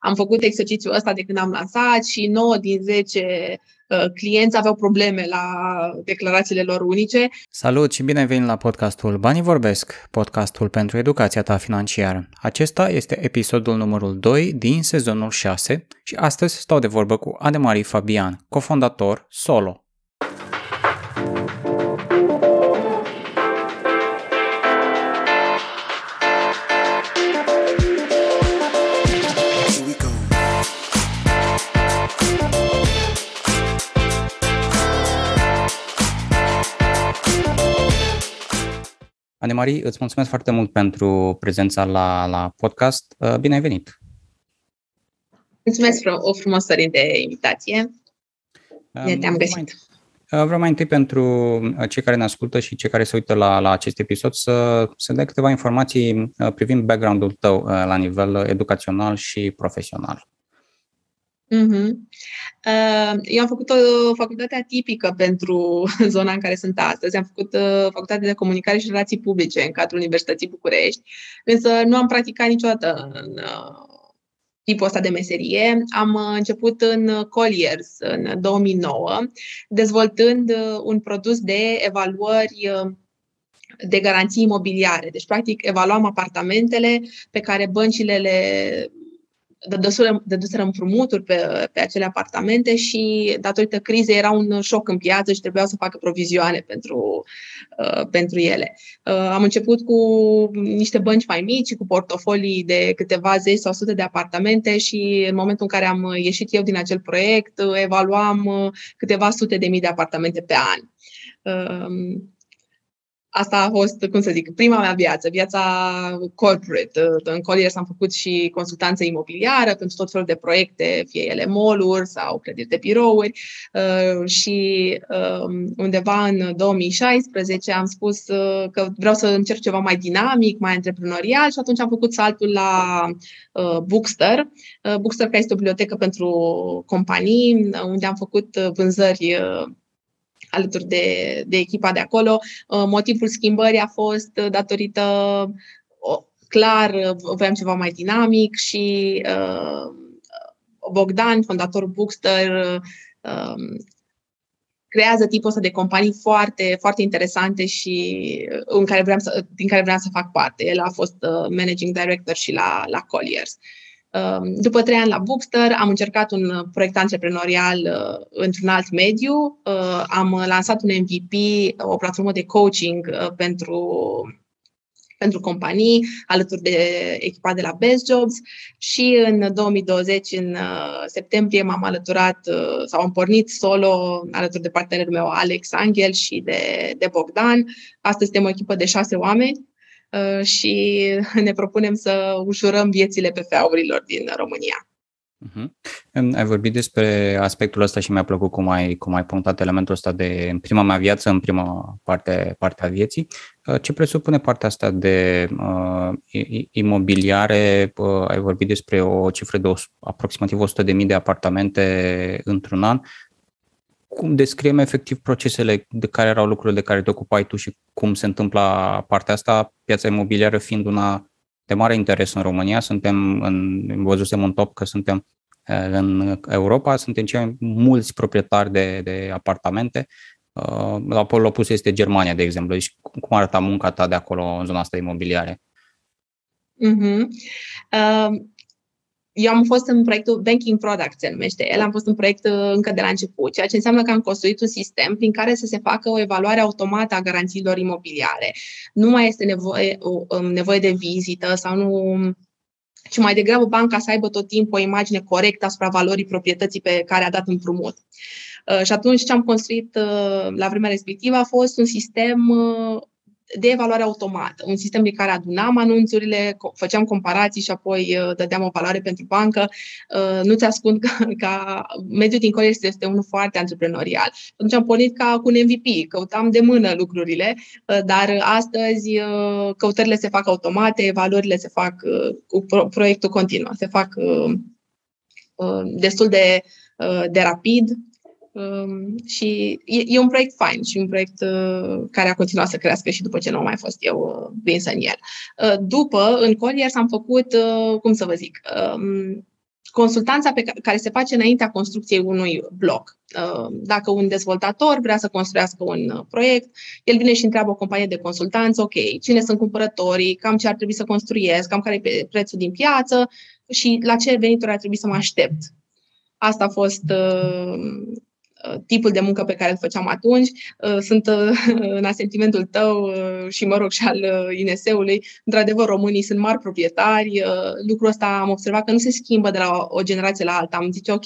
Am făcut exercițiul ăsta de când am lansat și 9 din 10 uh, clienți aveau probleme la declarațiile lor unice. Salut și bine ai venit la podcastul Banii Vorbesc, podcastul pentru educația ta financiară. Acesta este episodul numărul 2 din sezonul 6 și astăzi stau de vorbă cu Ademarie Fabian, cofondator Solo, Anemarie, îți mulțumesc foarte mult pentru prezența la, la podcast. Uh, bine ai venit! Mulțumesc o frumos de invitație. Um, te-am găsit. Uh, vreau mai întâi pentru uh, cei care ne ascultă și cei care se uită la, la acest episod să, să dai câteva informații privind background-ul tău la nivel educațional și profesional. Mm-hmm. Eu am făcut o facultate atipică pentru zona în care sunt astăzi. Am făcut uh, facultate de comunicare și relații publice în cadrul Universității București, însă nu am practicat niciodată în uh, tipul ăsta de meserie. Am uh, început în Colliers în 2009, dezvoltând un produs de evaluări de garanții imobiliare. Deci, practic, evaluam apartamentele pe care băncile le dăduseră, dăduseră împrumuturi pe, pe acele apartamente și datorită crizei era un șoc în piață și trebuiau să facă provizioane pentru, uh, pentru ele. Uh, am început cu niște bănci mai mici, cu portofolii de câteva zeci sau sute de apartamente și în momentul în care am ieșit eu din acel proiect, evaluam uh, câteva sute de mii de apartamente pe an. Uh, asta a fost, cum să zic, prima mea viață, viața corporate. În Colliers am făcut și consultanță imobiliară pentru tot felul de proiecte, fie ele mall sau clădiri de birouri uh, și um, undeva în 2016 am spus uh, că vreau să încerc ceva mai dinamic, mai antreprenorial și atunci am făcut saltul la uh, Bookster. Bookster care este o bibliotecă pentru companii unde am făcut vânzări alături de, de echipa de acolo. Uh, motivul schimbării a fost uh, datorită clar, uh, voiam ceva mai dinamic și uh, Bogdan, fondatorul Bookster, uh, creează tipul ăsta de companii foarte, foarte interesante și în care vreau să, din care vreau să fac parte. El a fost uh, managing director și la, la Colliers. Uh, Um, după trei ani la Bookster am încercat un proiect antreprenorial uh, într-un alt mediu. Uh, am lansat un MVP, o platformă de coaching uh, pentru pentru companii, alături de echipa de la Best Jobs și în 2020, în septembrie, m-am alăturat sau am pornit solo alături de partenerul meu Alex Angel și de, de Bogdan. Astăzi suntem o echipă de șase oameni Uh, și ne propunem să ușurăm viețile PFA-urilor din România. Uh-huh. Ai vorbit despre aspectul ăsta și mi-a plăcut cum ai, cum ai punctat elementul ăsta de în prima mea viață, în prima parte, parte a vieții. Uh, ce presupune partea asta de uh, imobiliare? Uh, ai vorbit despre o cifră de o, aproximativ 100.000 de apartamente într-un an cum descriem efectiv procesele de care erau lucrurile de care te ocupai tu și cum se întâmplă partea asta, piața imobiliară fiind una de mare interes în România. Suntem, în, văzusem un top că suntem eh, în Europa, suntem cei mulți proprietari de, de apartamente. Eh, la polul opus este Germania, de exemplu. Deci cum arăta munca ta de acolo în zona asta imobiliare? Mm-hmm. Uh, eu am fost în proiectul Banking Product, se numește el, am fost în proiect uh, încă de la început, ceea ce înseamnă că am construit un sistem prin care să se facă o evaluare automată a garanțiilor imobiliare. Nu mai este nevoie, um, nevoie de vizită sau nu ci mai degrabă banca să aibă tot timpul o imagine corectă asupra valorii proprietății pe care a dat împrumut. Uh, și atunci ce am construit uh, la vremea respectivă a fost un sistem de evaluare automată, un sistem din care adunam anunțurile, făceam comparații și apoi uh, dădeam o valoare pentru bancă. Uh, nu ți ascund că, ca mediul din Corești este unul foarte antreprenorial. Atunci am pornit ca cu un MVP, căutam de mână lucrurile, uh, dar astăzi căutările se fac automate, valorile se fac cu proiectul continuu, se fac destul de, de rapid Um, și e, e un proiect fain și un proiect uh, care a continuat să crească și după ce nu am mai fost eu uh, vinsă în el. Uh, după, în Colliers am făcut, uh, cum să vă zic, um, consultanța pe care se face înaintea construcției unui bloc. Uh, dacă un dezvoltator vrea să construiască un uh, proiect, el vine și întreabă o companie de consultanță, ok, cine sunt cumpărătorii, cam ce ar trebui să construiesc, cam care e prețul din piață și la ce venituri ar trebui să mă aștept. Asta a fost uh, Uh, tipul de muncă pe care îl făceam atunci. Uh, sunt uh, în asentimentul tău și, mă rog, și al INS-ului. Într-adevăr, românii sunt mari proprietari. Lucrul ăsta am observat că nu se schimbă de la o generație la alta. Am zis, ok,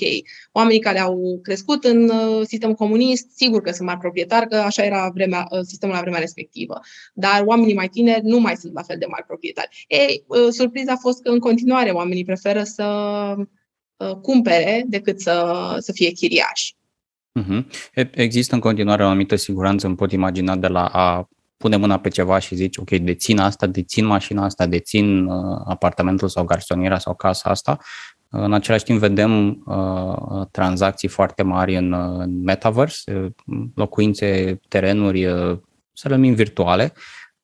oamenii care au crescut în sistemul comunist, sigur că sunt mari proprietari, că așa era vremea, sistemul la vremea respectivă. Dar oamenii mai tineri nu mai sunt la fel de mari proprietari. Ei, surpriza a fost că în continuare oamenii preferă să cumpere decât să, să fie chiriași. Uh-huh. Există în continuare o anumită siguranță, îmi pot imagina, de la a pune mâna pe ceva și zici, ok, dețin asta, dețin mașina asta, dețin uh, apartamentul sau garsoniera sau casa asta. În același timp vedem uh, tranzacții foarte mari în, uh, în metaverse, uh, locuințe, terenuri, uh, să le numim virtuale.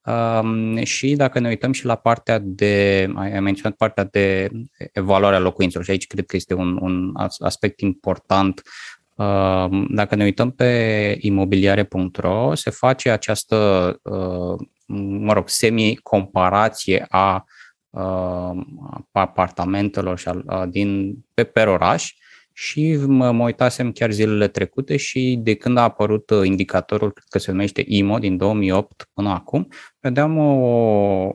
Um, și dacă ne uităm și la partea de, ai menționat partea de evaluarea locuințelor și aici cred că este un, un aspect important dacă ne uităm pe imobiliare.ro, se face această, uh, mă rog, semi-comparație a apartamentelor și a, din, pe per oraș și mă, mă uitasem chiar zilele trecute și de când a apărut indicatorul, cred că se numește IMO, din 2008 până acum, vedeam o,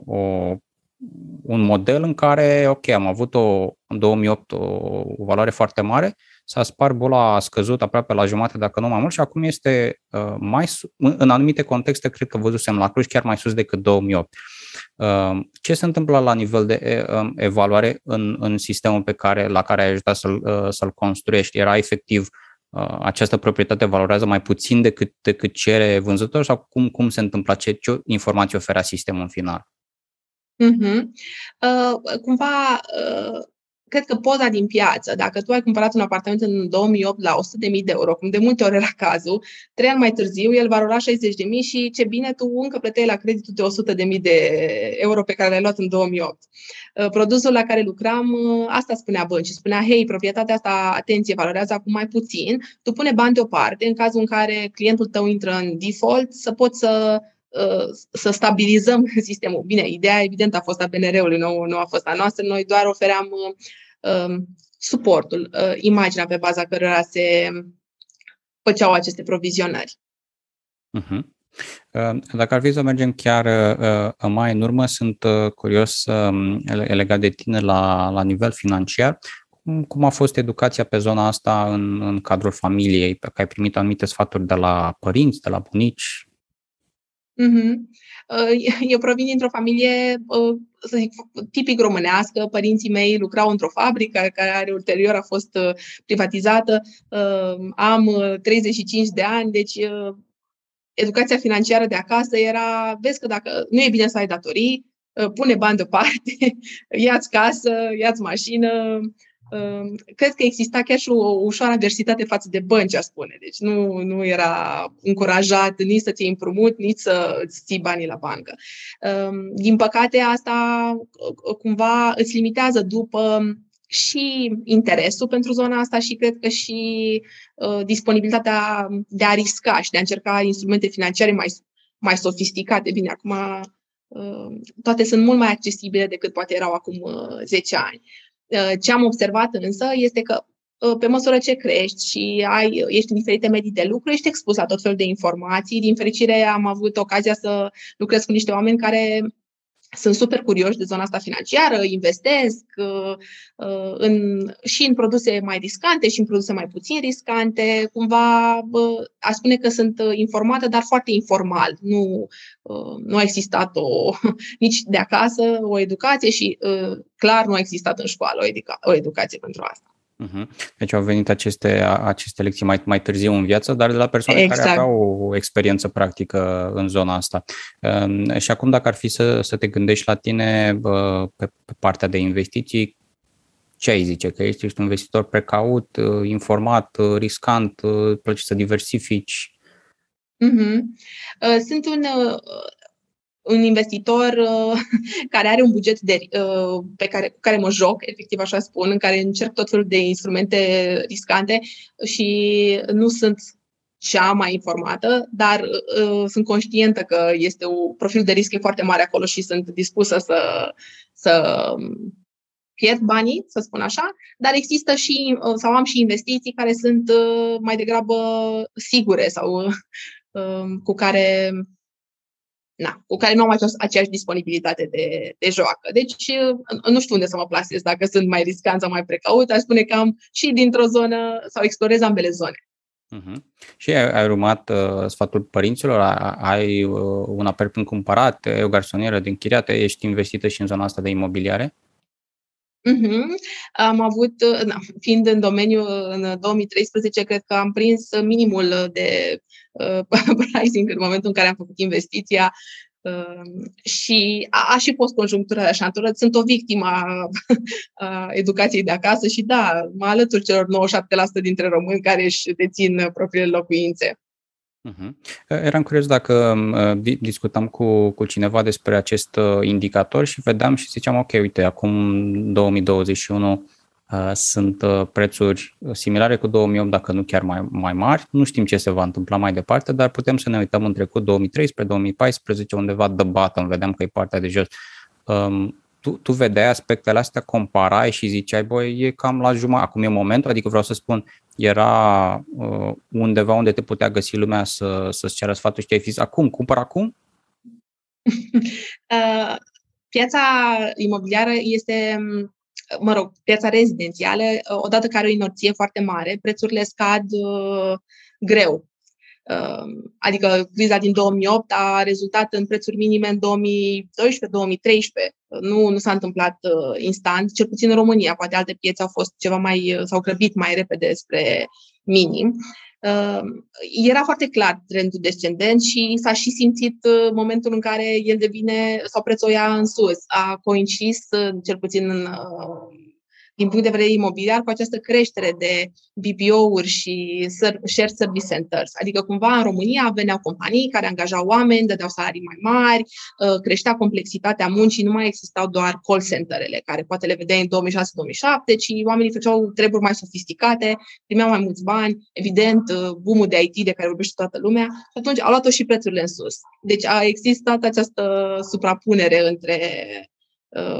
o, un model în care, ok, am avut o, în 2008 o, o valoare foarte mare, s-a spart bula, a scăzut aproape la jumătate, dacă nu mai mult, și acum este uh, mai, în anumite contexte, cred că văzusem la Cluj, chiar mai sus decât 2008. Uh, ce se întâmplă la nivel de uh, evaluare în, în sistemul pe care, la care ai ajutat să-l, uh, să-l construiești? Era efectiv uh, această proprietate valorează mai puțin decât, decât cere vânzător sau cum, cum se întâmplă? Ce, ce informații oferă sistemul în final? Uh-huh. Uh, cumva uh, cred că poza din piață, dacă tu ai cumpărat un apartament în 2008 la 100.000 de euro, cum de multe ori era cazul, trei ani mai târziu el valora 60.000 și ce bine tu încă plăteai la creditul de 100.000 de euro pe care l-ai luat în 2008. Uh, produsul la care lucram, uh, asta spunea bănci, spunea, hei, proprietatea asta, atenție, valorează acum mai puțin, tu pune bani deoparte în cazul în care clientul tău intră în default, să poți să Uh, să stabilizăm sistemul. Bine, ideea evident a fost a BNR-ului, nu, nu a fost a noastră, noi doar ofeream uh, um, suportul, uh, imaginea pe baza cărora se făceau aceste provizionări. Uh-huh. Dacă ar fi să mergem chiar uh, mai în urmă, sunt uh, curios uh, legat de tine la, la nivel financiar. Cum, cum a fost educația pe zona asta în, în cadrul familiei? Pe care ai primit anumite sfaturi de la părinți, de la bunici? Mm-hmm. Eu provin dintr-o familie, uh, să zic, tipic românească. Părinții mei lucrau într-o fabrică care ulterior a fost uh, privatizată. Am 35 de ani, deci educația financiară de acasă era, vezi că dacă nu e bine să ai datorii, pune bani deoparte, ia-ți casă, ia-ți mașină, cred că exista chiar și o ușoară aversitate față de bănci, aș spune. Deci nu, nu era încurajat nici să ți împrumut, nici să îți ții banii la bancă. Din păcate, asta cumva îți limitează după și interesul pentru zona asta și cred că și uh, disponibilitatea de a risca și de a încerca instrumente financiare mai, mai sofisticate. Bine, acum uh, toate sunt mult mai accesibile decât poate erau acum uh, 10 ani. Uh, ce am observat însă este că uh, pe măsură ce crești și ai, ești în diferite medii de lucru, ești expus la tot felul de informații. Din fericire am avut ocazia să lucrez cu niște oameni care sunt super curioși de zona asta financiară, investesc uh, uh, în, și în produse mai riscante și în produse mai puțin riscante. Cumva uh, aș spune că sunt informată, dar foarte informal. Nu, uh, nu a existat o, nici de acasă o educație și uh, clar nu a existat în școală o, educa- o educație pentru asta. Uh-huh. Deci au venit aceste, aceste lecții mai, mai târziu în viață, dar de la persoane exact. care aveau o experiență practică în zona asta. Uh, și acum, dacă ar fi să, să te gândești la tine uh, pe, pe partea de investiții, ce ai zice? Că ești, ești un investitor precaut, uh, informat, uh, riscant, uh, place să diversifici? Uh-huh. Sunt un un investitor uh, care are un buget de, uh, pe care, cu care mă joc, efectiv așa spun, în care încerc tot felul de instrumente riscante și nu sunt cea mai informată, dar uh, sunt conștientă că este un profil de risc e foarte mare acolo și sunt dispusă să, să pierd banii, să spun așa, dar există și, uh, sau am și investiții care sunt uh, mai degrabă sigure sau uh, cu care na, cu care nu am aceeași, aceeași disponibilitate de, de joacă. Deci nu știu unde să mă plasez, dacă sunt mai riscant sau mai precaut, aș spune că am și dintr-o zonă sau explorez ambele zone. Uh-huh. Și ai, ai urmat uh, sfatul părinților? Ai uh, un apel cumpărat, ai o garsonieră de închiriat, ești investită și în zona asta de imobiliare? Uh-huh. Am avut, na, fiind în domeniu în 2013, cred că am prins minimul de uh, pricing în momentul în care am făcut investiția uh, și a, a și fost conjunctura de așa Sunt o victimă a, a educației de acasă și da, mă alătur celor 97% dintre români care își dețin propriile locuințe. Uh-huh. Eram curios dacă uh, discutam cu, cu cineva despre acest uh, indicator și vedeam și ziceam, ok, uite, acum 2021 uh, sunt uh, prețuri similare cu 2008, dacă nu chiar mai, mai mari. Nu știm ce se va întâmpla mai departe, dar putem să ne uităm în trecut 2013-2014, undeva de bottom, vedeam că e partea de jos. Um, tu, tu vedeai aspectele astea, comparai și ziceai, băi, e cam la jumătate, acum e momentul, adică vreau să spun, era uh, undeva unde te putea găsi lumea să, să-ți ceară sfatul și te-ai fi acum, cumpăr acum? uh, piața imobiliară este, mă rog, piața rezidențială, uh, odată care are o inerție foarte mare, prețurile scad uh, greu. Uh, adică criza din 2008 a rezultat în prețuri minime în 2012-2013 nu, nu s-a întâmplat uh, instant, cel puțin în România. Poate alte piețe au fost ceva mai, uh, s-au grăbit mai repede spre minim. Uh, era foarte clar trendul descendent și s-a și simțit uh, momentul în care el devine sau prețul ia în sus. A coincis, uh, cel puțin în uh, din punct de vedere imobiliar cu această creștere de BPO-uri și shared service centers. Adică cumva în România veneau companii care angajau oameni, dădeau salarii mai mari, uh, creștea complexitatea muncii, nu mai existau doar call centerele, care poate le vedeai în 2006-2007, ci oamenii făceau treburi mai sofisticate, primeau mai mulți bani, evident, uh, boom de IT de care vorbește toată lumea, și atunci au luat-o și prețurile în sus. Deci a existat această suprapunere între uh,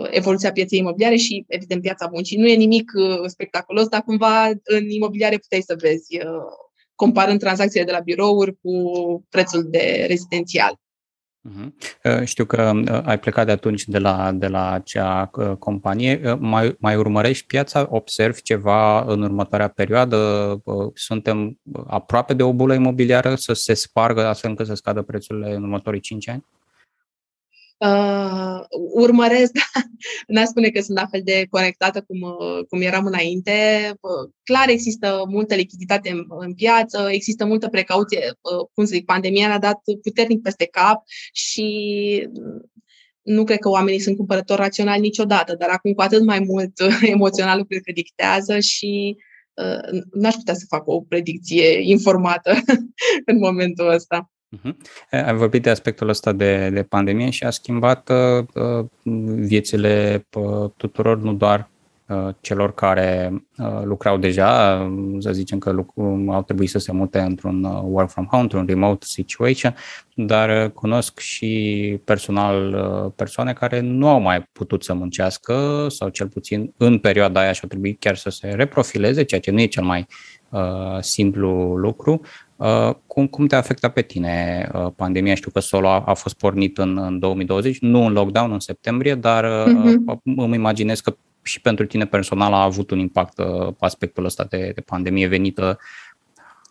evoluția pieței imobiliare și, evident, piața muncii. Nu e nimic uh, spectaculos, dar cumva în imobiliare puteai să vezi, uh, comparând tranzacțiile de la birouri cu prețul de rezidențial. Uh-huh. Știu că uh, ai plecat de atunci de la, de la acea uh, companie. Mai, mai urmărești piața? Observi ceva în următoarea perioadă? Suntem aproape de o bulă imobiliară să se spargă astfel încât să scadă prețurile în următorii 5 ani? Uh, urmăresc, n-aș spune că sunt la fel de conectată cum, uh, cum eram înainte. Uh, clar există multă lichiditate în, în piață, există multă precauție, uh, cum să zic, pandemia ne-a dat puternic peste cap și nu cred că oamenii sunt cumpărători raționali niciodată, dar acum cu atât mai mult emoțional lucrurile că dictează și uh, n-aș putea să fac o predicție informată în momentul ăsta. Uh-huh. Ai vorbit de aspectul ăsta de, de pandemie și a schimbat uh, uh viețile uh, tuturor, nu doar uh, celor care uh, lucrau deja, să zicem că lucru, au trebuit să se mute într-un uh, work from home, într-un remote situation, dar uh, cunosc și personal uh, persoane care nu au mai putut să muncească sau cel puțin în perioada aia și au trebuit chiar să se reprofileze, ceea ce nu e cel mai uh, simplu lucru. Uh, cum, cum te afecta pe tine uh, pandemia? Știu că solo a, a fost pornit în, în 2020, nu în lockdown în septembrie, dar uh-huh. îmi imaginez că și pentru tine personal a avut un impact uh, aspectul ăsta de, de pandemie venită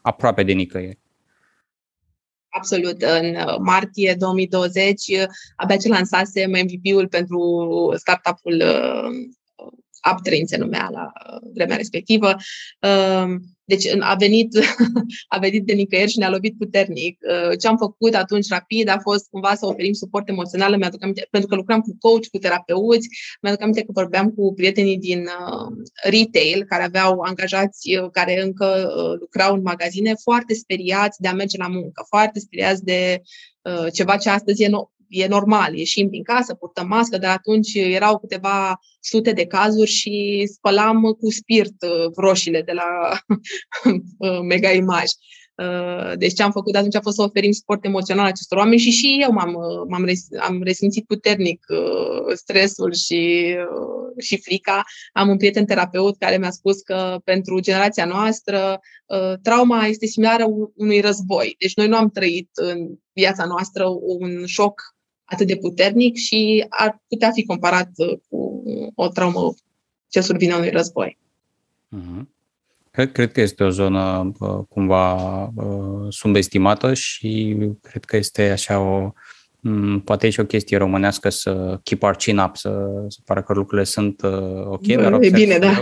aproape de nicăieri. Absolut. În martie 2020 abia ce lansasem MVP-ul pentru startup-ul Up3 se numea la vremea respectivă. Deci a venit, a venit de nicăieri și ne-a lovit puternic. Uh, ce am făcut atunci rapid a fost cumva să oferim suport emoțional, mi-aduc aminte, pentru că lucram cu coach, cu terapeuți, mi-aduc aminte că vorbeam cu prietenii din uh, retail care aveau angajați uh, care încă lucrau în magazine foarte speriați de a merge la muncă, foarte speriați de ceva ce astăzi e e normal, ieșim din casă, purtăm mască, dar atunci erau câteva sute de cazuri și spălam cu spirit roșile de la Mega Image. Uh, deci ce am făcut atunci a fost să oferim suport emoțional acestor oameni și și eu m-am, uh, m-am res, am resimțit puternic uh, stresul și, și frica. Am un prieten terapeut care mi-a spus că pentru generația noastră trauma este similară unui război. Deci noi nu am trăit în viața noastră un șoc atât de puternic și ar putea fi comparat cu o traumă ce survine unui război. Uh-huh. Cred, cred că este o zonă uh, cumva uh, subestimată și cred că este așa o, um, poate e și o chestie românească să keep our chin up, să, să pară că lucrurile sunt uh, ok, Bă, dar e bine, da.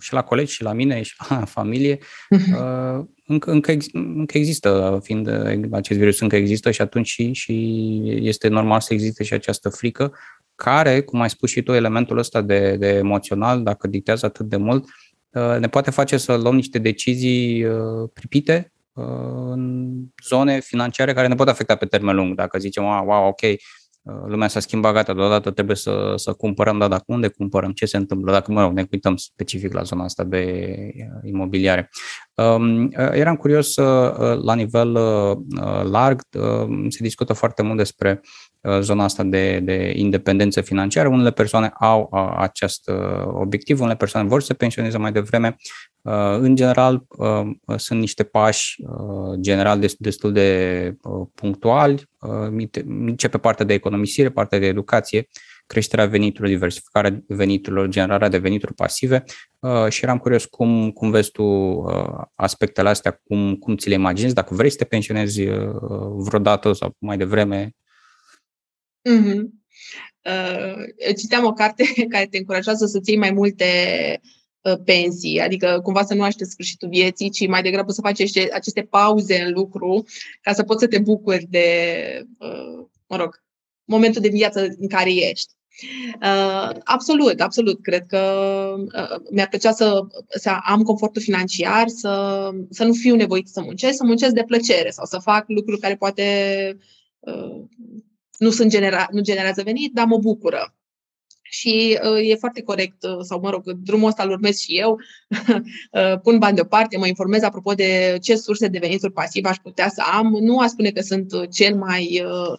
și la colegi, și la mine, și la familie, uh, încă, încă, ex, încă există, fiind acest virus încă există și atunci și, și este normal să existe și această frică, care, cum ai spus și tu, elementul ăsta de, de emoțional, dacă dictează atât de mult, uh, Uh, ne poate face să luăm niște decizii uh, pripite uh, în zone financiare care ne pot afecta pe termen lung. Dacă zicem, wow, ok, lumea s-a schimbat, gata, deodată trebuie să, să cumpărăm, dar dacă unde cumpărăm, ce se întâmplă, dacă, mă rog, ne uităm specific la zona asta de imobiliare. Um, eram curios, la nivel larg, se discută foarte mult despre Uh, zona asta de, de independență financiară. Unele persoane au uh, acest uh, obiectiv, unele persoane vor să se pensioneze mai devreme. În general, sunt niște pași general destul de punctuali, începe partea de economisire, partea de educație, creșterea veniturilor, diversificarea veniturilor, generarea de venituri pasive și eram curios cum, cum vezi tu aspectele astea, cum, cum ți le imaginezi, dacă vrei să te pensionezi vreodată sau mai devreme, Mm-hmm. Uh, citeam o carte care te încurajează să-ți iei mai multe uh, pensii, adică cumva să nu aștepți sfârșitul vieții, ci mai degrabă să faci aceste, aceste pauze în lucru ca să poți să te bucuri de, uh, mă rog, momentul de viață în care ești. Uh, absolut, absolut. Cred că uh, mi-ar plăcea să, să am confortul financiar, să, să nu fiu nevoit să muncesc, să muncesc de plăcere sau să fac lucruri care poate uh, nu, sunt genera- nu generează venit, dar mă bucură. Și uh, e foarte corect, uh, sau mă rog, drumul ăsta îl urmez și eu, uh, pun bani deoparte, mă informez apropo de ce surse de venituri pasive aș putea să am. Nu a spune că sunt cel mai uh, Uh,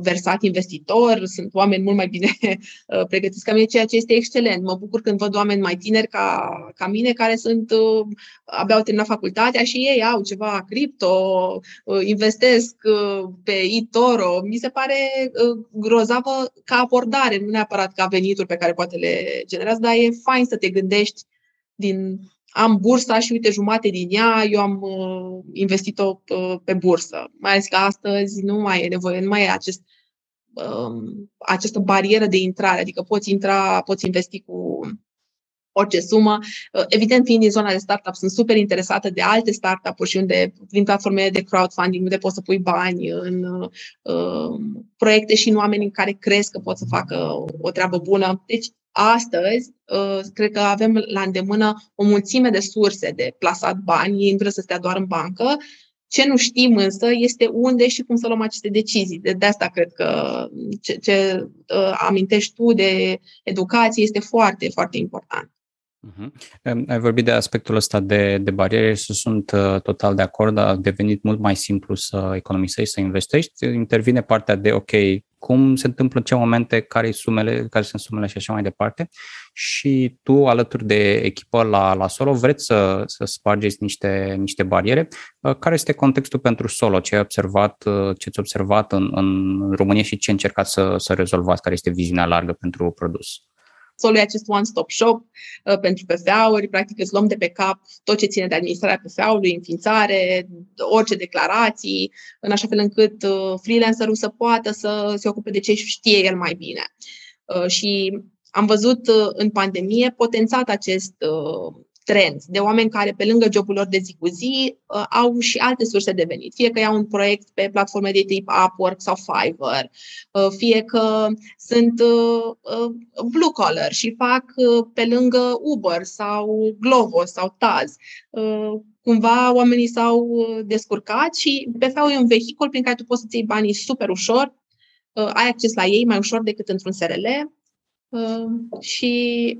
versat investitor, sunt oameni mult mai bine uh, pregătiți ca mine, ceea ce este excelent. Mă bucur când văd oameni mai tineri ca, ca mine care sunt uh, abia au terminat facultatea și ei au ceva cripto, investesc pe eToro. Mi se pare grozavă ca abordare, nu neapărat ca venituri pe care poate le generează, dar e fain să te gândești din am bursa și uite jumate din ea, eu am uh, investit-o uh, pe bursă. Mai ales că astăzi nu mai e nevoie, nu mai e acest, um, această barieră de intrare, adică poți intra, poți investi cu orice sumă. Uh, evident, fiind din zona de startup, sunt super interesată de alte startup-uri și unde, prin platformele de crowdfunding, unde poți să pui bani în uh, proiecte și în oameni în care crezi că pot să facă o, o treabă bună. Deci, Astăzi, uh, cred că avem la îndemână o mulțime de surse de plasat bani, ei nu trebuie să stea doar în bancă. Ce nu știm însă este unde și cum să luăm aceste decizii. De, de asta cred că ce, ce uh, amintești tu de educație este foarte, foarte important. Uh-huh. Ai vorbit de aspectul ăsta de, de bariere și sunt uh, total de acord, a devenit mult mai simplu să economisești, să investești. Intervine partea de, ok, cum se întâmplă în ce momente, care, sumele, care sunt sumele și așa mai departe. Și tu, alături de echipă la, la Solo, vreți să, să spargeți niște, niște bariere. Uh, care este contextul pentru Solo? Ce ai observat, uh, ce ați observat în, în România și ce încercați să, să rezolvați? Care este viziunea largă pentru produs? Solo e acest one-stop shop uh, pentru PFA-uri, practic îți luăm de pe cap tot ce ține de administrarea PFA-ului, înființare, orice declarații, în așa fel încât uh, freelancerul să poată să se ocupe de ce știe el mai bine. Uh, și am văzut uh, în pandemie potențat acest uh, trend de oameni care, pe lângă jobul lor de zi cu zi, uh, au și alte surse de venit. Fie că iau un proiect pe platforme de tip Upwork sau Fiverr, uh, fie că sunt uh, blue collar și fac pe lângă Uber sau Glovo sau Taz. Cumva oamenii s-au descurcat și BFA e un vehicul prin care tu poți să-ți iei banii super ușor, ai acces la ei mai ușor decât într-un SRL și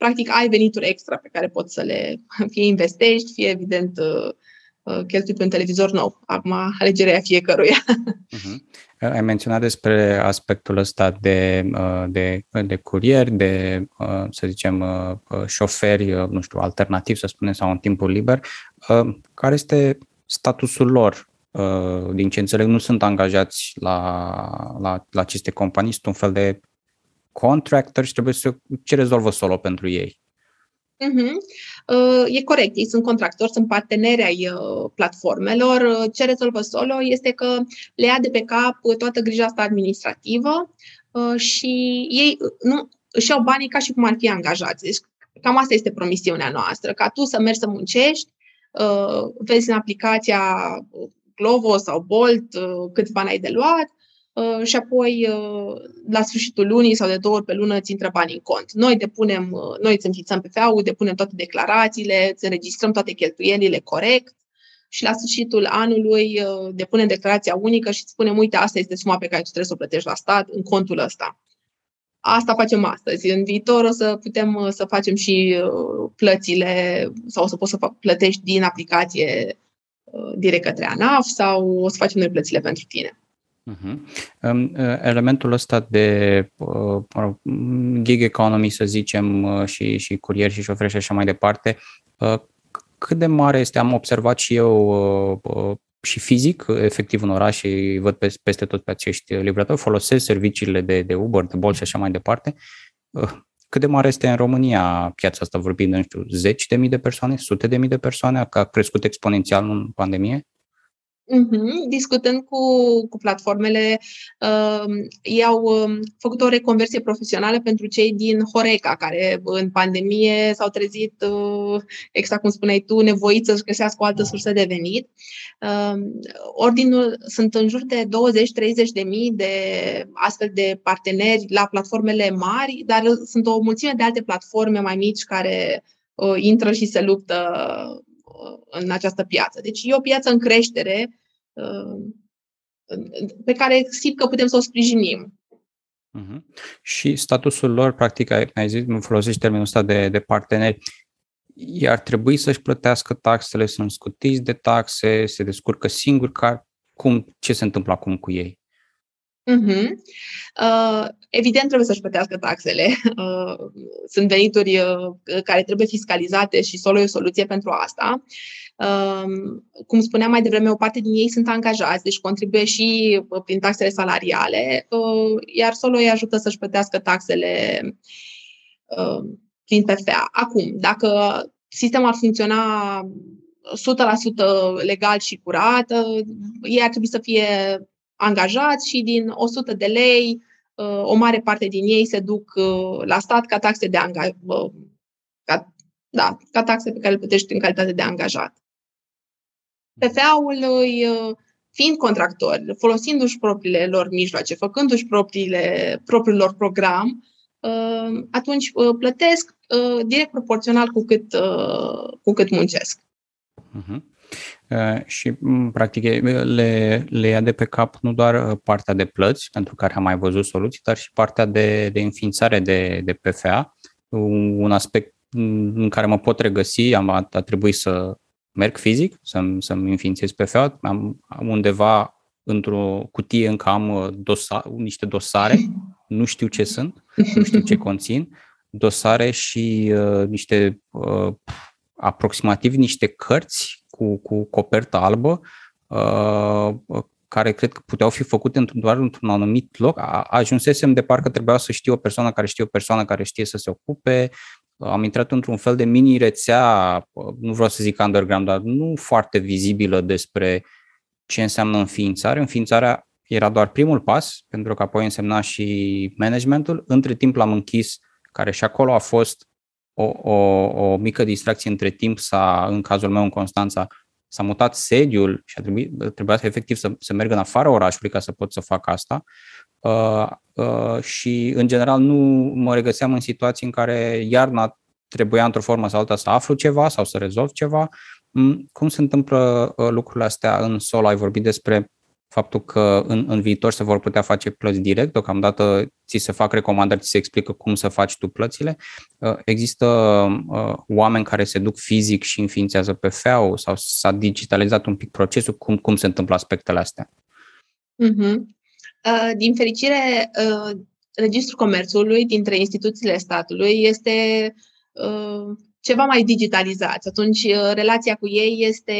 practic ai venituri extra pe care poți să le fie investești, fie evident cheltui pe un televizor nou. Acum, alegerea fiecăruia. Uh-huh. Ai menționat despre aspectul ăsta de, de, de curier, de, să zicem, șoferi, nu știu, alternativ, să spunem, sau în timpul liber. Care este statusul lor? Din ce înțeleg, nu sunt angajați la, la, la aceste companii, sunt un fel de contractor și trebuie să... Ce rezolvă solo pentru ei? Uh-huh. Uh, e corect, ei sunt contractori, sunt parteneri ai uh, platformelor. Uh, ce rezolvă Solo este că le ia de pe cap toată grija asta administrativă și ei nu, își iau banii ca și cum ar fi angajați. Deci, cam asta este promisiunea noastră, ca tu să mergi să muncești, vezi în aplicația Glovo sau Bolt câți bani ai de luat, Uh, și apoi uh, la sfârșitul lunii sau de două ori pe lună îți intră banii în cont. Noi depunem, uh, noi îți înființăm pe FAU, depunem toate declarațiile, îți înregistrăm toate cheltuielile corect și la sfârșitul anului depunem declarația unică și îți spunem, uite, asta este suma pe care tu trebuie să o plătești la stat în contul ăsta. Asta facem astăzi. În viitor o să putem să facem și plățile sau o să poți să plătești din aplicație direct către ANAF sau o să facem noi plățile pentru tine. Uh-huh. Elementul ăsta de uh, gig economy, să zicem, uh, și, și curier și șoferi și așa mai departe, uh, cât de mare este, am observat și eu și fizic, efectiv în oraș și văd peste tot pe acești livratori, folosesc serviciile de, de Uber, de Bolt și așa mai departe. Cât de mare este în România piața asta, vorbind, nu știu, zeci de mii de persoane, sute de mii de persoane, că a crescut exponențial în pandemie? Mm-hmm. Discutând cu, cu platformele, uh, ei au uh, făcut o reconversie profesională pentru cei din Horeca, care în pandemie s-au trezit, uh, exact cum spuneai tu, nevoiți să-și găsească o altă sursă de venit. Uh, ordinul sunt în jur de 20-30 de mii de astfel de parteneri la platformele mari, dar sunt o mulțime de alte platforme mai mici care uh, intră și se luptă uh, în această piață. Deci e o piață în creștere Uh, pe care simt că putem să o sprijinim. Uh-huh. Și statusul lor, practic, ai, ai zis, nu folosești termenul ăsta de, de parteneri, ar trebui să-și plătească taxele, sunt scutiți de taxe, se descurcă singuri, ca, cum, ce se întâmplă acum cu ei? Uh-huh. Uh, evident, trebuie să-și plătească taxele. Uh, sunt venituri uh, care trebuie fiscalizate și solo e o soluție pentru asta. Cum spuneam mai devreme, o parte din ei sunt angajați, deci contribuie și uh, prin taxele salariale, uh, iar solo îi ajută să-și plătească taxele uh, prin PFA. Acum, dacă sistemul ar funcționa 100% legal și curat, ei ar trebui să fie angajați și din 100 de lei, o mare parte din ei se duc la stat ca taxe de angajat. Ca, da, ca taxe pe care le plătești în calitate de angajat. PFA-ul îi, uh, fiind contractori, folosindu-și propriile lor mijloace, făcându-și propriile, propriul lor program, uh, atunci uh, plătesc direct proporțional cu cât, cu cât muncesc. Uh-huh. Uh, și, practic, le, le ia de pe cap nu doar partea de plăți, pentru care am mai văzut soluții, dar și partea de, de înființare de, de PFA, un aspect în care mă pot regăsi, am a, a trebuit să merg fizic să-mi, să-mi înființez PFA, am, am undeva într-o cutie încă am uh, dosa, niște dosare, nu știu ce sunt, nu știu ce conțin, dosare și uh, niște uh, aproximativ niște cărți cu, cu copertă albă uh, care cred că puteau fi făcute doar într-un anumit loc. Ajunsesem de parcă trebuia să știe o persoană care știe o persoană care știe să se ocupe, am intrat într-un fel de mini rețea, nu vreau să zic underground, dar nu foarte vizibilă despre ce înseamnă înființare. Înființarea era doar primul pas, pentru că apoi însemna și managementul. Între timp l-am închis, care și acolo a fost o, o, o mică distracție între timp, s-a, în cazul meu în Constanța, s-a mutat sediul și a trebuit, trebuia să efectiv să, să merg în afara orașului ca să pot să fac asta. Uh, uh, și în general nu mă regăseam în situații în care iarna trebuia într-o formă sau alta să aflu ceva sau să rezolv ceva. Mm, cum se întâmplă uh, lucrurile astea în solo? Ai vorbit despre faptul că în, în viitor se vor putea face plăți direct, deocamdată ți se fac recomandări, ți se explică cum să faci tu plățile. Uh, există uh, oameni care se duc fizic și înființează pe FEAU sau s-a digitalizat un pic procesul, cum, cum se întâmplă aspectele astea? Uh-huh. Uh, din fericire, uh, Registrul Comerțului dintre instituțiile statului este uh, ceva mai digitalizați. Atunci, uh, relația cu ei este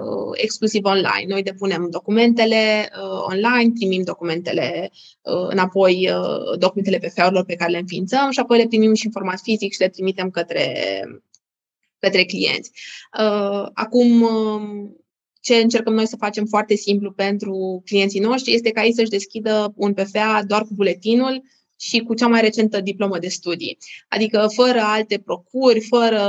uh, exclusiv online. Noi depunem documentele uh, online, primim documentele înapoi, documentele pe feurilor pe care le înființăm și apoi le primim și în format fizic și le trimitem către, către clienți. Acum, ce încercăm noi să facem foarte simplu pentru clienții noștri este ca ei să-și deschidă un PFA doar cu buletinul și cu cea mai recentă diplomă de studii. Adică fără alte procuri, fără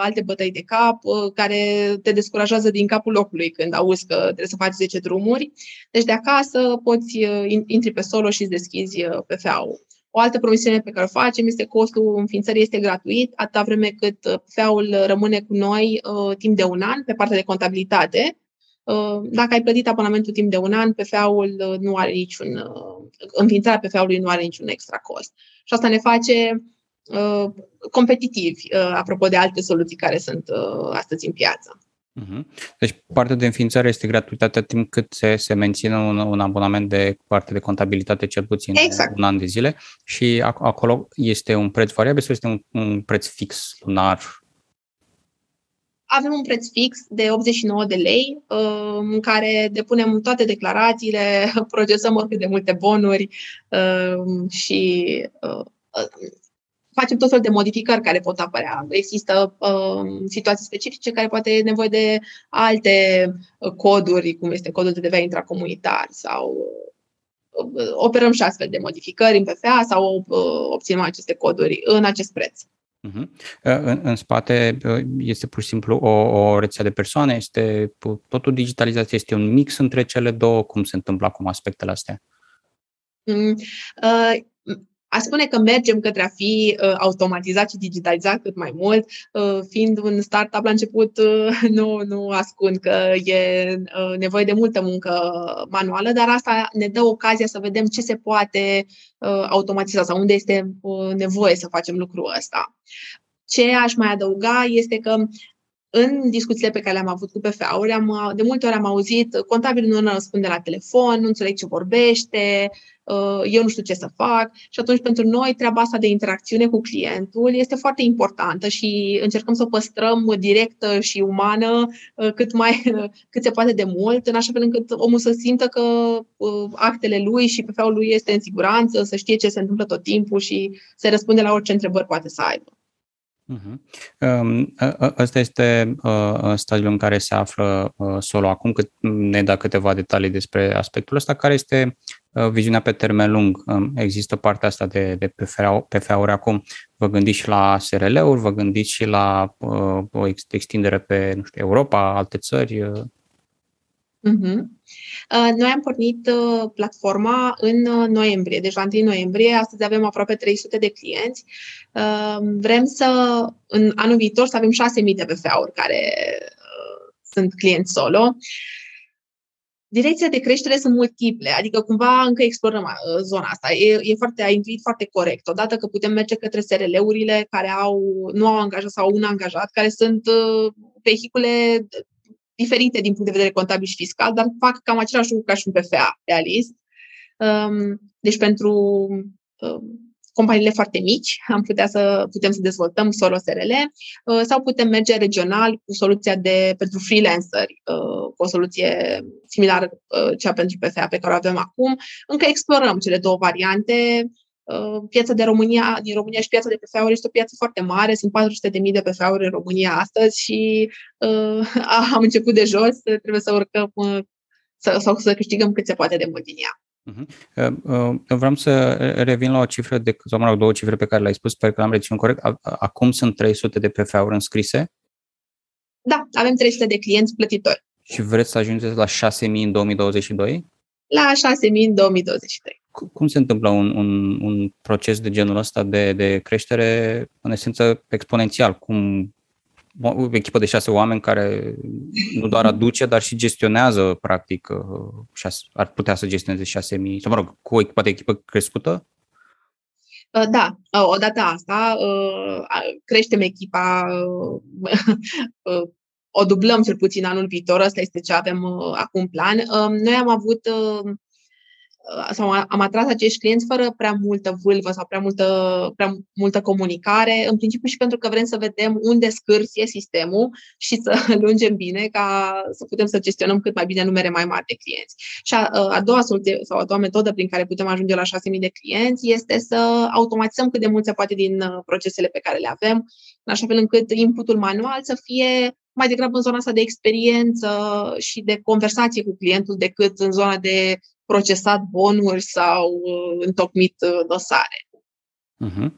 alte bătăi de cap uh, care te descurajează din capul locului când auzi că trebuie să faci 10 drumuri. Deci de acasă poți uh, intri pe solo și îți deschizi uh, PFA-ul. O altă promisiune pe care o facem este costul înființării este gratuit, atâta vreme cât PFA-ul rămâne cu noi uh, timp de un an pe partea de contabilitate, Uh, dacă ai plătit abonamentul timp de un an, PFA-ul uh, nu are niciun, uh, înființarea PFA-ului nu are niciun extra cost. Și asta ne face uh, competitivi, uh, apropo de alte soluții care sunt uh, astăzi în piață. Mhm. Deci partea de înființare este gratuită timp cât se, se menține un, un abonament de parte de contabilitate cel puțin exact. un an de zile și acolo este un preț variabil sau este un, un preț fix lunar avem un preț fix de 89 de lei uh, în care depunem toate declarațiile, procesăm oricât de multe bonuri uh, și uh, facem tot fel de modificări care pot apărea. Există situații specifice care poate e nevoie de alte coduri, cum este codul de TVA intracomunitar sau operăm și astfel de modificări în PFA sau obținem aceste coduri în acest preț. Uh-huh. În, în spate uh, este pur și simplu o, o rețea de persoane, este totul digitalizat, este un mix între cele două, cum se întâmplă acum aspectele astea? Mm, uh, a spune că mergem către a fi uh, automatizat și digitalizat cât mai mult, uh, fiind un startup la început, uh, nu, nu ascund că e uh, nevoie de multă muncă manuală, dar asta ne dă ocazia să vedem ce se poate uh, automatiza sau unde este uh, nevoie să facem lucrul ăsta. Ce aș mai adăuga este că în discuțiile pe care le-am avut cu PFA-uri, am, de multe ori am auzit contabilul nu răspunde la telefon, nu înțeleg ce vorbește, uh, eu nu știu ce să fac și atunci pentru noi treaba asta de interacțiune cu clientul este foarte importantă și încercăm să o păstrăm directă și umană uh, cât, mai, cât se poate de mult, în așa fel încât omul să simtă că uh, actele lui și PFA-ul lui este în siguranță, să știe ce se întâmplă tot timpul și să răspunde la orice întrebări poate să aibă. Uh-huh. Ăsta este uh, stadiul în care se află uh, solo acum, cât ne da câteva detalii despre aspectul ăsta, care este uh, viziunea pe termen lung. Um, există partea asta de, de PFA-uri acum. Vă gândiți și la SRL-uri, vă gândiți și la o extindere pe nu știu, Europa, alte țări? Uh-huh. Noi am pornit uh, platforma în uh, noiembrie, deci la 1 noiembrie. Astăzi avem aproape 300 de clienți. Vrem să, în anul viitor, să avem 6.000 de PFA-uri care sunt clienți solo. Direcția de creștere sunt multiple, adică cumva încă explorăm zona asta. E, e foarte, a intuit foarte corect. Odată că putem merge către SRL-urile care au, nu au angajat sau un angajat, care sunt vehicule diferite din punct de vedere contabil și fiscal, dar fac cam același lucru ca și un PFA realist. Um, deci pentru um, companiile foarte mici am putea să putem să dezvoltăm solo SRL uh, sau putem merge regional cu soluția de pentru freelanceri, uh, cu o soluție similară uh, cea pentru PFA pe care o avem acum. Încă explorăm cele două variante Uh, piața de România, din România și piața de PFA-uri este o piață foarte mare, sunt 400.000 de PFA-uri în România astăzi și uh, am început de jos, trebuie să urcăm uh, să, sau să câștigăm cât se poate de mult din ea. Uh-huh. Vreau să revin la o cifră, de, sau mă rog, două cifre pe care le-ai spus, sper că am reținut corect. Acum sunt 300 de PFA-uri înscrise? Da, avem 300 de clienți plătitori. Și vreți să ajungeți la 6.000 în 2022? La 6.000 în 2022 cum se întâmplă un, un, un proces de genul ăsta de, de creștere, în esență, exponențial? Cum, o echipă de șase oameni care nu doar aduce, dar și gestionează, practic, șase, ar putea să gestioneze șase mii, sau mă rog, cu o echipă de echipă crescută? Da, odată asta, creștem echipa, o dublăm cel puțin anul viitor, asta este ce avem acum plan. Noi am avut Uh, sau am atras acești clienți fără prea multă vâlvă sau prea multă, prea multă comunicare, în principiu și pentru că vrem să vedem unde scârție sistemul și să lungem bine ca să putem să gestionăm cât mai bine numere mai mari de clienți. Și a, a doua soluție sau a doua metodă prin care putem ajunge la 6.000 de clienți este să automatizăm cât de mult se poate din uh, procesele pe care le avem, în așa fel încât inputul manual să fie mai degrabă în zona asta de experiență și de conversație cu clientul decât în zona de procesat bonuri sau uh, întocmit uh, dosare. Uh-huh.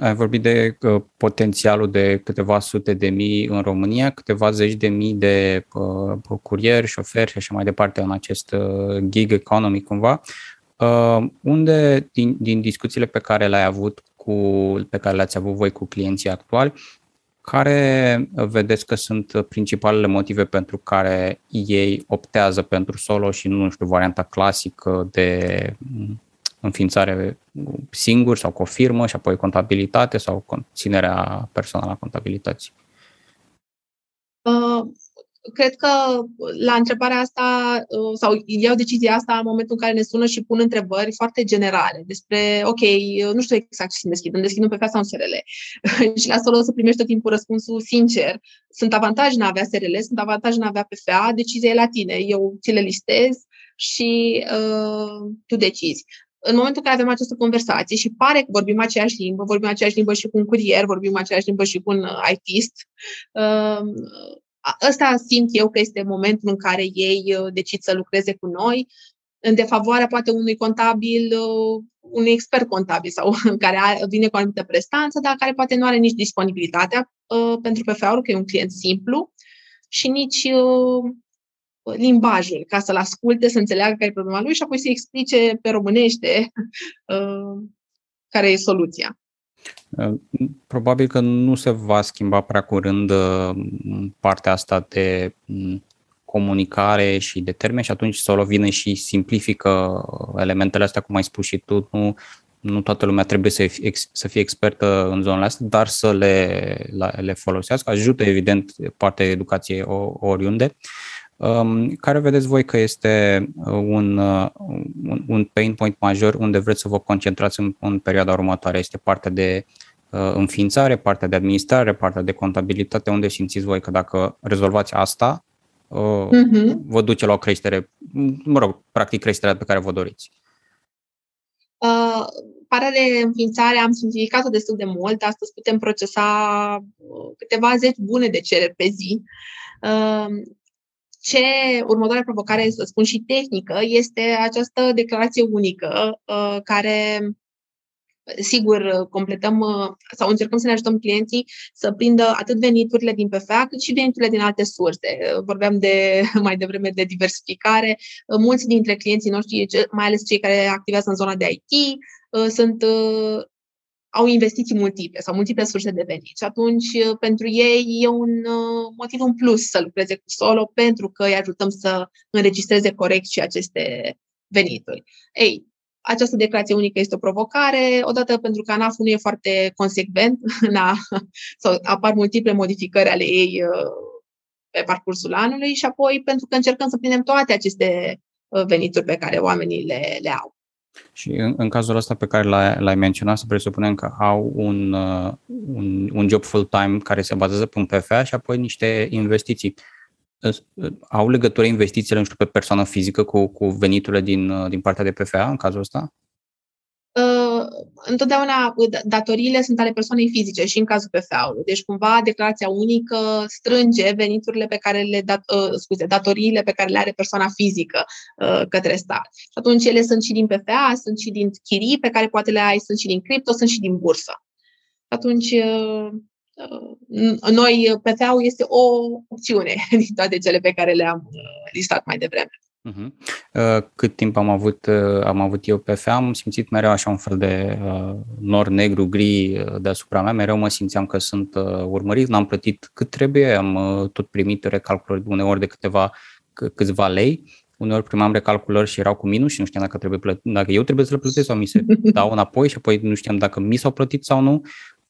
Ai vorbit de uh, potențialul de câteva sute de mii în România, câteva zeci de mii de uh, curieri, șoferi și așa mai departe în acest uh, gig economy cumva. Uh, unde din, din discuțiile pe care le-ai avut cu, pe care le-ați avut voi cu clienții actuali, care vedeți că sunt principalele motive pentru care ei optează pentru solo și nu, nu știu, varianta clasică de înființare singur sau cu o firmă și apoi contabilitate sau ținerea personală a contabilității? Uh, cred că la întrebarea asta, uh, sau iau decizia asta în momentul în care ne sună și pun întrebări foarte generale despre, ok, nu știu exact ce să deschid, îmi deschid un PFA sau un SRL. și la solo o să primești tot timpul răspunsul sincer. Sunt avantaje în a avea SRL, sunt avantaje în a avea PFA, decizia e la tine. Eu ți le listez și uh, tu decizi în momentul în care avem această conversație și pare că vorbim aceeași limbă, vorbim aceeași limbă și cu un curier, vorbim aceeași limbă și cu un ITist, uh, ăsta simt eu că este momentul în care ei uh, decid să lucreze cu noi, în defavoarea poate unui contabil, uh, unui expert contabil sau care vine cu o anumită prestanță, dar care poate nu are nici disponibilitatea uh, pentru PFA-ul, că e un client simplu, și nici limbajul, ca să-l asculte, să înțeleagă care e problema lui și apoi să explice pe românește care e soluția. Probabil că nu se va schimba prea curând uh, partea asta de mm, comunicare și de termeni și atunci Solo vine și simplifică elementele astea, cum ai spus și tu, nu, nu toată lumea trebuie să, să fie expertă în zonele astea, dar să le, le folosească. Ajută, evident, partea educației oriunde. Um, care vedeți voi că este uh, un, uh, un, un pain point major unde vreți să vă concentrați în, în perioada următoare? Este partea de uh, înființare, partea de administrare, partea de contabilitate, unde simțiți voi că dacă rezolvați asta, uh, uh-huh. vă duce la o creștere, mă rog, practic creșterea pe care vă doriți? Uh, partea de înființare am simplificat-o destul de mult. Astăzi putem procesa uh, câteva zeci bune de cereri pe zi. Uh, ce următoarea provocare, să spun și tehnică, este această declarație unică uh, care Sigur, completăm uh, sau încercăm să ne ajutăm clienții să prindă atât veniturile din PFA, cât și veniturile din alte surse. Vorbeam de mai devreme de diversificare. Uh, mulți dintre clienții noștri, mai ales cei care activează în zona de IT, sunt au investiții multiple sau multiple surse de venit. Și atunci, uh, pentru ei, e un uh, motiv în plus să lucreze cu solo pentru că îi ajutăm să înregistreze corect și aceste venituri. Ei, această declarație unică este o provocare, odată pentru că ANAF nu e foarte consecvent a, sau apar multiple modificări ale ei uh, pe parcursul anului și apoi pentru că încercăm să prindem toate aceste venituri pe care oamenii le, le au. Și în, în cazul ăsta pe care l-ai, l-ai menționat, să presupunem că au un, uh, un, un job full-time care se bazează pe un PFA și apoi niște investiții. Au legătură investițiile, nu știu, pe persoană fizică cu, cu veniturile din, uh, din partea de PFA în cazul ăsta? Întotdeauna datoriile sunt ale persoanei fizice și în cazul PFA-ului. Deci, cumva, declarația unică strânge veniturile pe care le, dat, uh, scuze, datoriile pe care le are persoana fizică uh, către stat. Și atunci ele sunt și din PFA, sunt și din chirii pe care poate le ai, sunt și din cripto, sunt și din bursă. Atunci, uh, uh, noi, PFA-ul este o opțiune din toate cele pe care le-am uh, listat mai devreme. Uh-huh. Cât timp am avut, uh, am avut eu pe FEA, am simțit mereu așa un fel de uh, nor negru, gri uh, deasupra mea, mereu mă simțeam că sunt uh, urmărit, n-am plătit cât trebuie, am uh, tot primit recalculări uneori de câteva, c- câțiva lei, uneori primam recalculări și erau cu minus și nu știam dacă, trebuie plătit, dacă eu trebuie să le plătesc sau mi se dau înapoi și apoi nu știam dacă mi s-au plătit sau nu.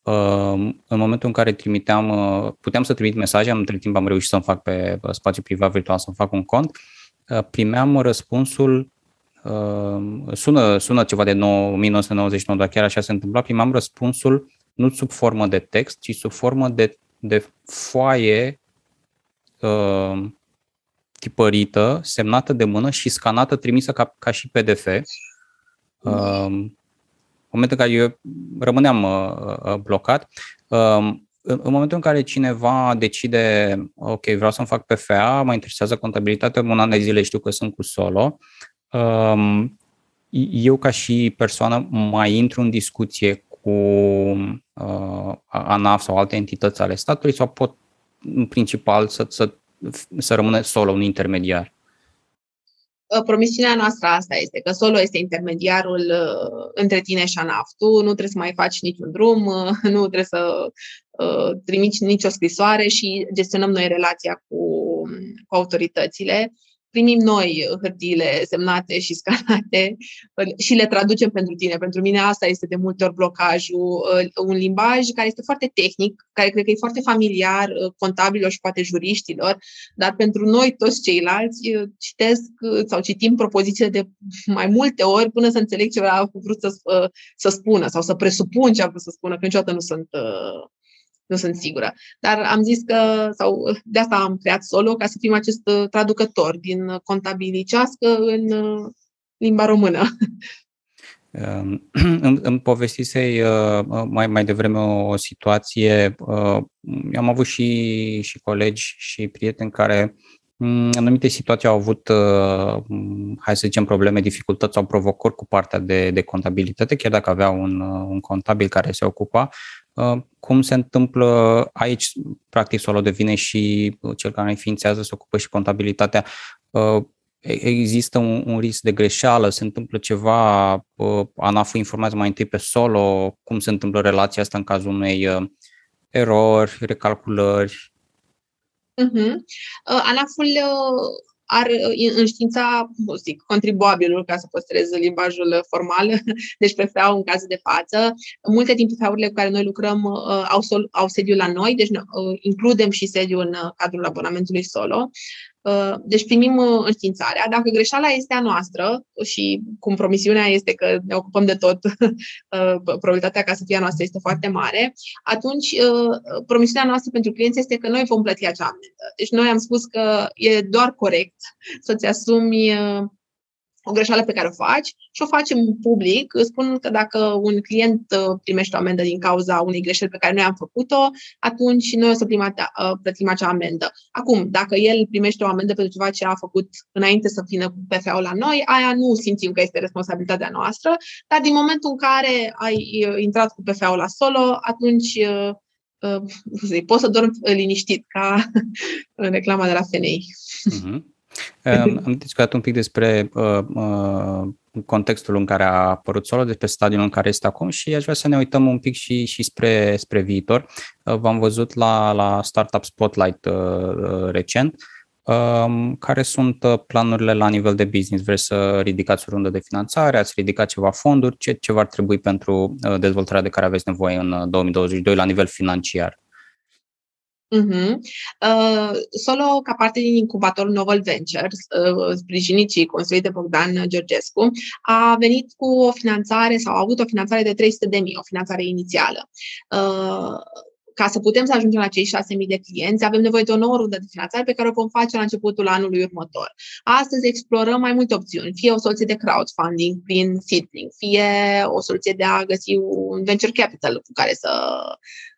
Uh, în momentul în care trimiteam, uh, puteam să trimit mesaje, am între timp am reușit să-mi fac pe spațiu privat virtual să-mi fac un cont, uh, primeam răspunsul sună, sună ceva de 9, 1999, dar chiar așa se întâmpla, primeam răspunsul nu sub formă de text, ci sub formă de, de foaie uh, tipărită, semnată de mână și scanată, trimisă ca, ca și PDF. Uh, în momentul în care eu rămâneam uh, uh, blocat, um, în momentul în care cineva decide, ok, vreau să-mi fac PFA, mă interesează contabilitatea, un an de zile știu că sunt cu solo, um, eu ca și persoană mai intru în discuție cu uh, ANAF sau alte entități ale statului sau pot în principal să, să, să rămână solo un intermediar? Ă, promisiunea noastră asta este că Solo este intermediarul ă, între tine și ANAF. Tu nu trebuie să mai faci niciun drum, ă, nu trebuie să trimiți nicio scrisoare și gestionăm noi relația cu, cu autoritățile primim noi hârtiile semnate și scanate și le traducem pentru tine. Pentru mine asta este de multe ori blocajul, uh, un limbaj care este foarte tehnic, care cred că e foarte familiar uh, contabililor și poate juriștilor, dar pentru noi toți ceilalți uh, citesc sau citim propozițiile de mai multe ori până să înțeleg ce a vrut să, să spună sau să presupun ce a vrut să spună, că niciodată nu sunt nu sunt sigură. Dar am zis că, sau de asta am creat solo, ca să fim acest uh, traducător din contabilicească în uh, limba română. Îmi povestisei uh, mai, mai devreme o, o situație. Am avut și, și colegi și prieteni care în anumite situații au avut, hai să zicem, probleme, dificultăți sau provocări cu partea de, de contabilitate, chiar dacă avea un, un contabil care se ocupa, Uh, cum se întâmplă aici, practic solo devine și cel care înființează, se ocupă și contabilitatea. Uh, există un, un risc de greșeală, se întâmplă ceva, uh, ANAF informează mai întâi pe solo, cum se întâmplă relația asta în cazul unei erori, recalculări. Uh-huh. ANAF-ul ar uh, înștiința, cum zic, contribuabilul ca să păstrez limbajul formal, deci PFA în caz de față. Multe din PFA-urile cu care noi lucrăm uh, au, sol, au sediul la noi, deci uh, includem și sediul în uh, cadrul abonamentului solo. Uh, deci primim uh, înștiințarea. Dacă greșeala este a noastră și cum promisiunea este că ne ocupăm de tot, uh, probabilitatea ca să fie a noastră este foarte mare, atunci promisiunea noastră pentru clienți este că noi vom plăti acea amendă. Deci noi am spus că e doar corect să-ți asumi o greșeală pe care o faci și o facem public, spun că dacă un client uh, primește o amendă din cauza unei greșeli pe care noi am făcut-o, atunci noi o să uh, plătim acea amendă. Acum, dacă el primește o amendă pentru ceva ce a făcut înainte să vină cu PFA-ul la noi, aia nu simțim că este responsabilitatea noastră, dar din momentul în care ai uh, intrat cu PFA-ul la solo, atunci uh, poți să dormi liniștit, ca în reclama de la FNI. Uh-huh. Am discutat un pic despre uh, uh, contextul în care a apărut solo, despre stadiul în care este acum și aș vrea să ne uităm un pic și, și spre, spre viitor. Uh, v-am văzut la, la Startup Spotlight uh, uh recent. Um, care sunt uh, planurile la nivel de business? Vreți să ridicați o rundă de finanțare? Ați ridicat ceva fonduri? Ce, ce v-ar trebui pentru dezvoltarea de care aveți nevoie în 2022 la nivel financiar? Uh-huh. Uh, Solo, ca parte din incubatorul Novel Ventures, uh, sprijinit și construit de Bogdan Georgescu, a venit cu o finanțare sau a avut o finanțare de 300.000, o finanțare inițială. Uh, ca să putem să ajungem la cei 6.000 de clienți, avem nevoie de o nouă rundă de finanțare pe care o vom face la începutul anului următor. Astăzi explorăm mai multe opțiuni, fie o soluție de crowdfunding prin seedling, fie o soluție de a găsi un venture capital cu care să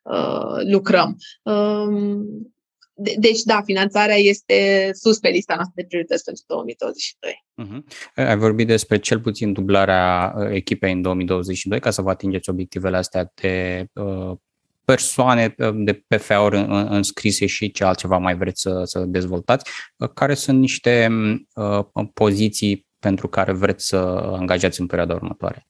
uh, lucrăm. Um, de- deci, da, finanțarea este sus pe lista noastră de priorități pentru 2022. Uh-huh. Ai vorbit despre cel puțin dublarea uh, echipei în 2022 ca să vă atingeți obiectivele astea de uh, persoane de PFA-uri înscrise și ce altceva mai vreți să, să dezvoltați, care sunt niște poziții pentru care vreți să angajați în perioada următoare?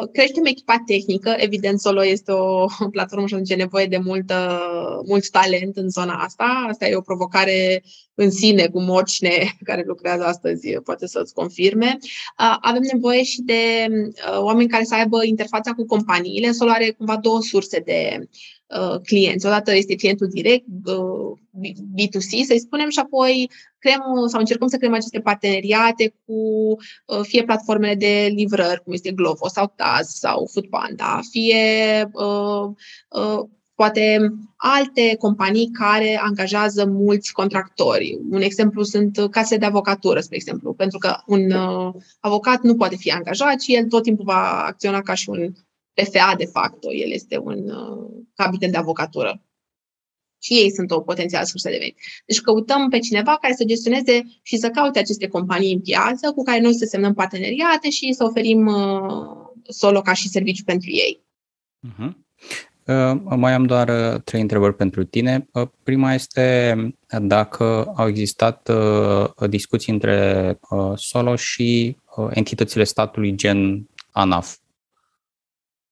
Uh, creștem echipa tehnică. Evident, Solo este o platformă și atunci e nevoie de multă, mult talent în zona asta. Asta e o provocare în sine, cu oricine care lucrează astăzi poate să-ți confirme. Uh, avem nevoie și de uh, oameni care să aibă interfața cu companiile. Solo are cumva două surse de Uh, clienți. Odată este clientul direct, uh, B2C, să-i spunem, și apoi creăm sau încercăm să creăm aceste parteneriate cu uh, fie platformele de livrări, cum este Glovo sau Taz sau Foodpanda, fie poate alte companii care angajează mulți contractori. Un exemplu sunt case de avocatură, spre exemplu, pentru că un avocat nu poate fi angajat și el tot timpul va acționa ca și un PFA de facto, el este un uh, cabinet de avocatură. Și ei sunt o potențială sursă de venit. Deci căutăm pe cineva care să gestioneze și să caute aceste companii în piață cu care noi să semnăm parteneriate și să oferim uh, solo ca și serviciu pentru ei. Uh-huh. Uh, mai am doar uh, trei întrebări pentru tine. Uh, prima este dacă au existat uh, discuții între uh, Solo și uh, entitățile statului gen ANAF.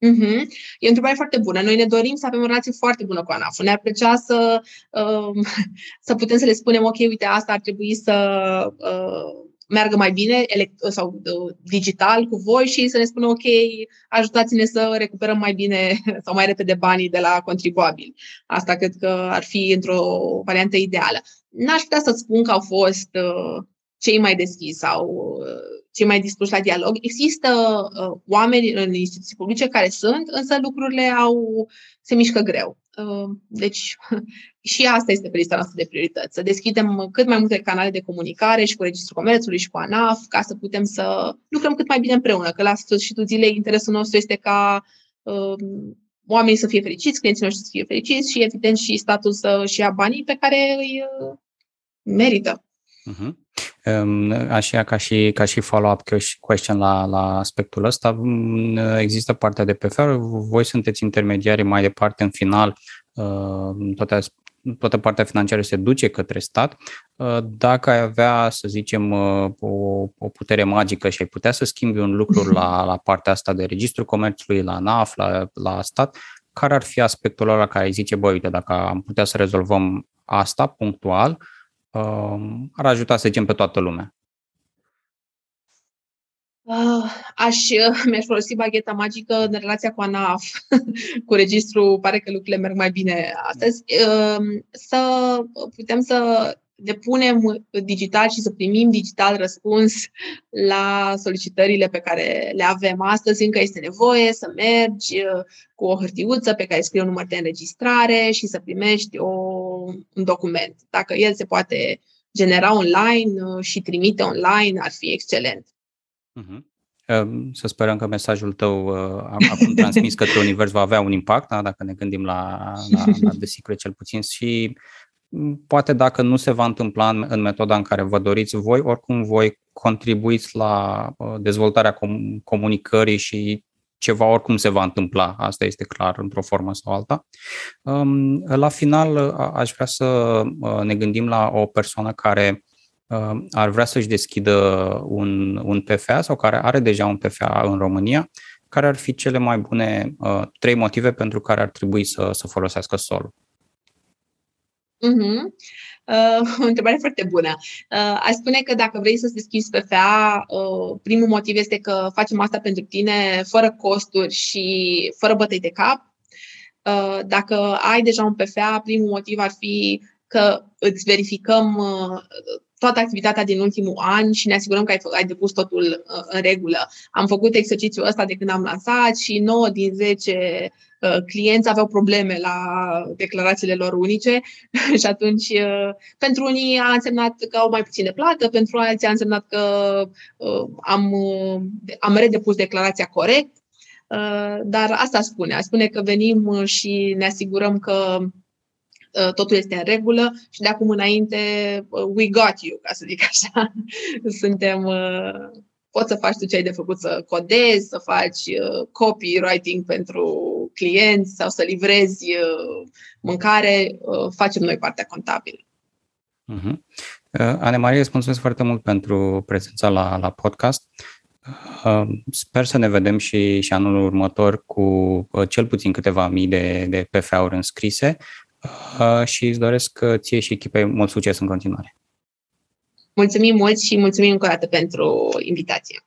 Mm-hmm. E o întrebare foarte bună. Noi ne dorim să avem o relație foarte bună cu ANAF. Ne-ar plăcea să, uh, să putem să le spunem, ok, uite, asta ar trebui să uh, meargă mai bine elect- sau uh, digital cu voi și să ne spună, ok, ajutați-ne să recuperăm mai bine sau mai repede banii de la contribuabili. Asta cred că ar fi într-o variantă ideală. N-aș putea să spun că au fost uh, cei mai deschiși sau uh, cei mai dispuși la dialog. Există uh, oameni în instituții publice care sunt, însă lucrurile au, se mișcă greu. Uh, deci și asta este pe lista noastră de priorități. Să deschidem cât mai multe canale de comunicare și cu Registrul Comerțului și cu ANAF ca să putem să lucrăm cât mai bine împreună. Că la sfârșitul zilei interesul nostru este ca uh, oamenii să fie fericiți, clienții noștri să fie fericiți și evident și statul să-și ia banii pe care îi uh, merită. Uh-huh. Așa ca și, ca și follow-up question la, la aspectul ăsta, există partea de PFR, voi sunteți intermediari mai departe în final, toate, toată partea financiară se duce către stat. Dacă ai avea, să zicem, o, o putere magică și ai putea să schimbi un lucru la, la partea asta de registrul comerțului, la NAF, la, la stat, care ar fi aspectul ăla care ai zice, băi, uite, dacă am putea să rezolvăm asta punctual, uh, Um, ar ajuta, să zicem, pe toată lumea? Uh, aș, mi-aș folosi bagheta magică în relația cu ANAF, cu registru, pare că lucrurile merg mai bine astăzi, uh, să putem să depunem digital și să primim digital răspuns la solicitările pe care le avem astăzi. Încă este nevoie să mergi uh, cu o hârtiuță pe care scrie un număr de înregistrare și să primești o, un document. Dacă el se poate genera online uh, și trimite online, ar fi excelent. Uh-huh. Să sperăm că mesajul tău uh, acum transmis către univers va avea un impact, da? dacă ne gândim la, la, la The Secret cel puțin și poate dacă nu se va întâmpla în, în metoda în care vă doriți voi, oricum voi contribuiți la uh, dezvoltarea com- comunicării și ceva oricum se va întâmpla, asta este clar, într-o formă sau alta. Um, la final, aș vrea să uh, ne gândim la o persoană care uh, ar vrea să-și deschidă un, un PFA sau care are deja un PFA în România, care ar fi cele mai bune trei motive pentru care ar trebui să, să folosească solul. Uh-huh. Uh, o întrebare foarte bună. Uh, aș spune că dacă vrei să-ți deschizi PFA, uh, primul motiv este că facem asta pentru tine fără costuri și fără bătăi de cap. Uh, dacă ai deja un PFA, primul motiv ar fi că îți verificăm uh, toată activitatea din ultimul an și ne asigurăm că ai, ai depus totul uh, în regulă. Am făcut exercițiul ăsta de când am lansat și 9 din 10 uh, clienți aveau probleme la declarațiile lor unice și atunci uh, pentru unii a însemnat că au mai puține plată, pentru alții a însemnat că am, am redepus declarația corect, dar asta spune. Spune că venim și ne asigurăm că Uh, totul este în regulă și de acum înainte uh, we got you, ca să zic așa. Suntem, poți să faci tu ce ai de făcut, să codezi, să faci copywriting pentru clienți sau să livrezi mâncare, facem noi partea contabilă. Uh-huh. Anemarie, îți mulțumesc foarte mult pentru prezența la, la podcast. Sper să ne vedem și, și anul următor cu cel puțin câteva mii de, de PFA-uri înscrise și îți doresc ție și echipei mult succes în continuare. Mulțumim mult și mulțumim încă o dată pentru invitație.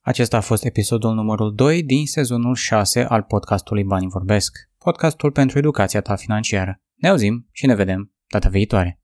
Acesta a fost episodul numărul 2 din sezonul 6 al podcastului Banii Vorbesc, podcastul pentru educația ta financiară. Ne auzim și ne vedem data viitoare.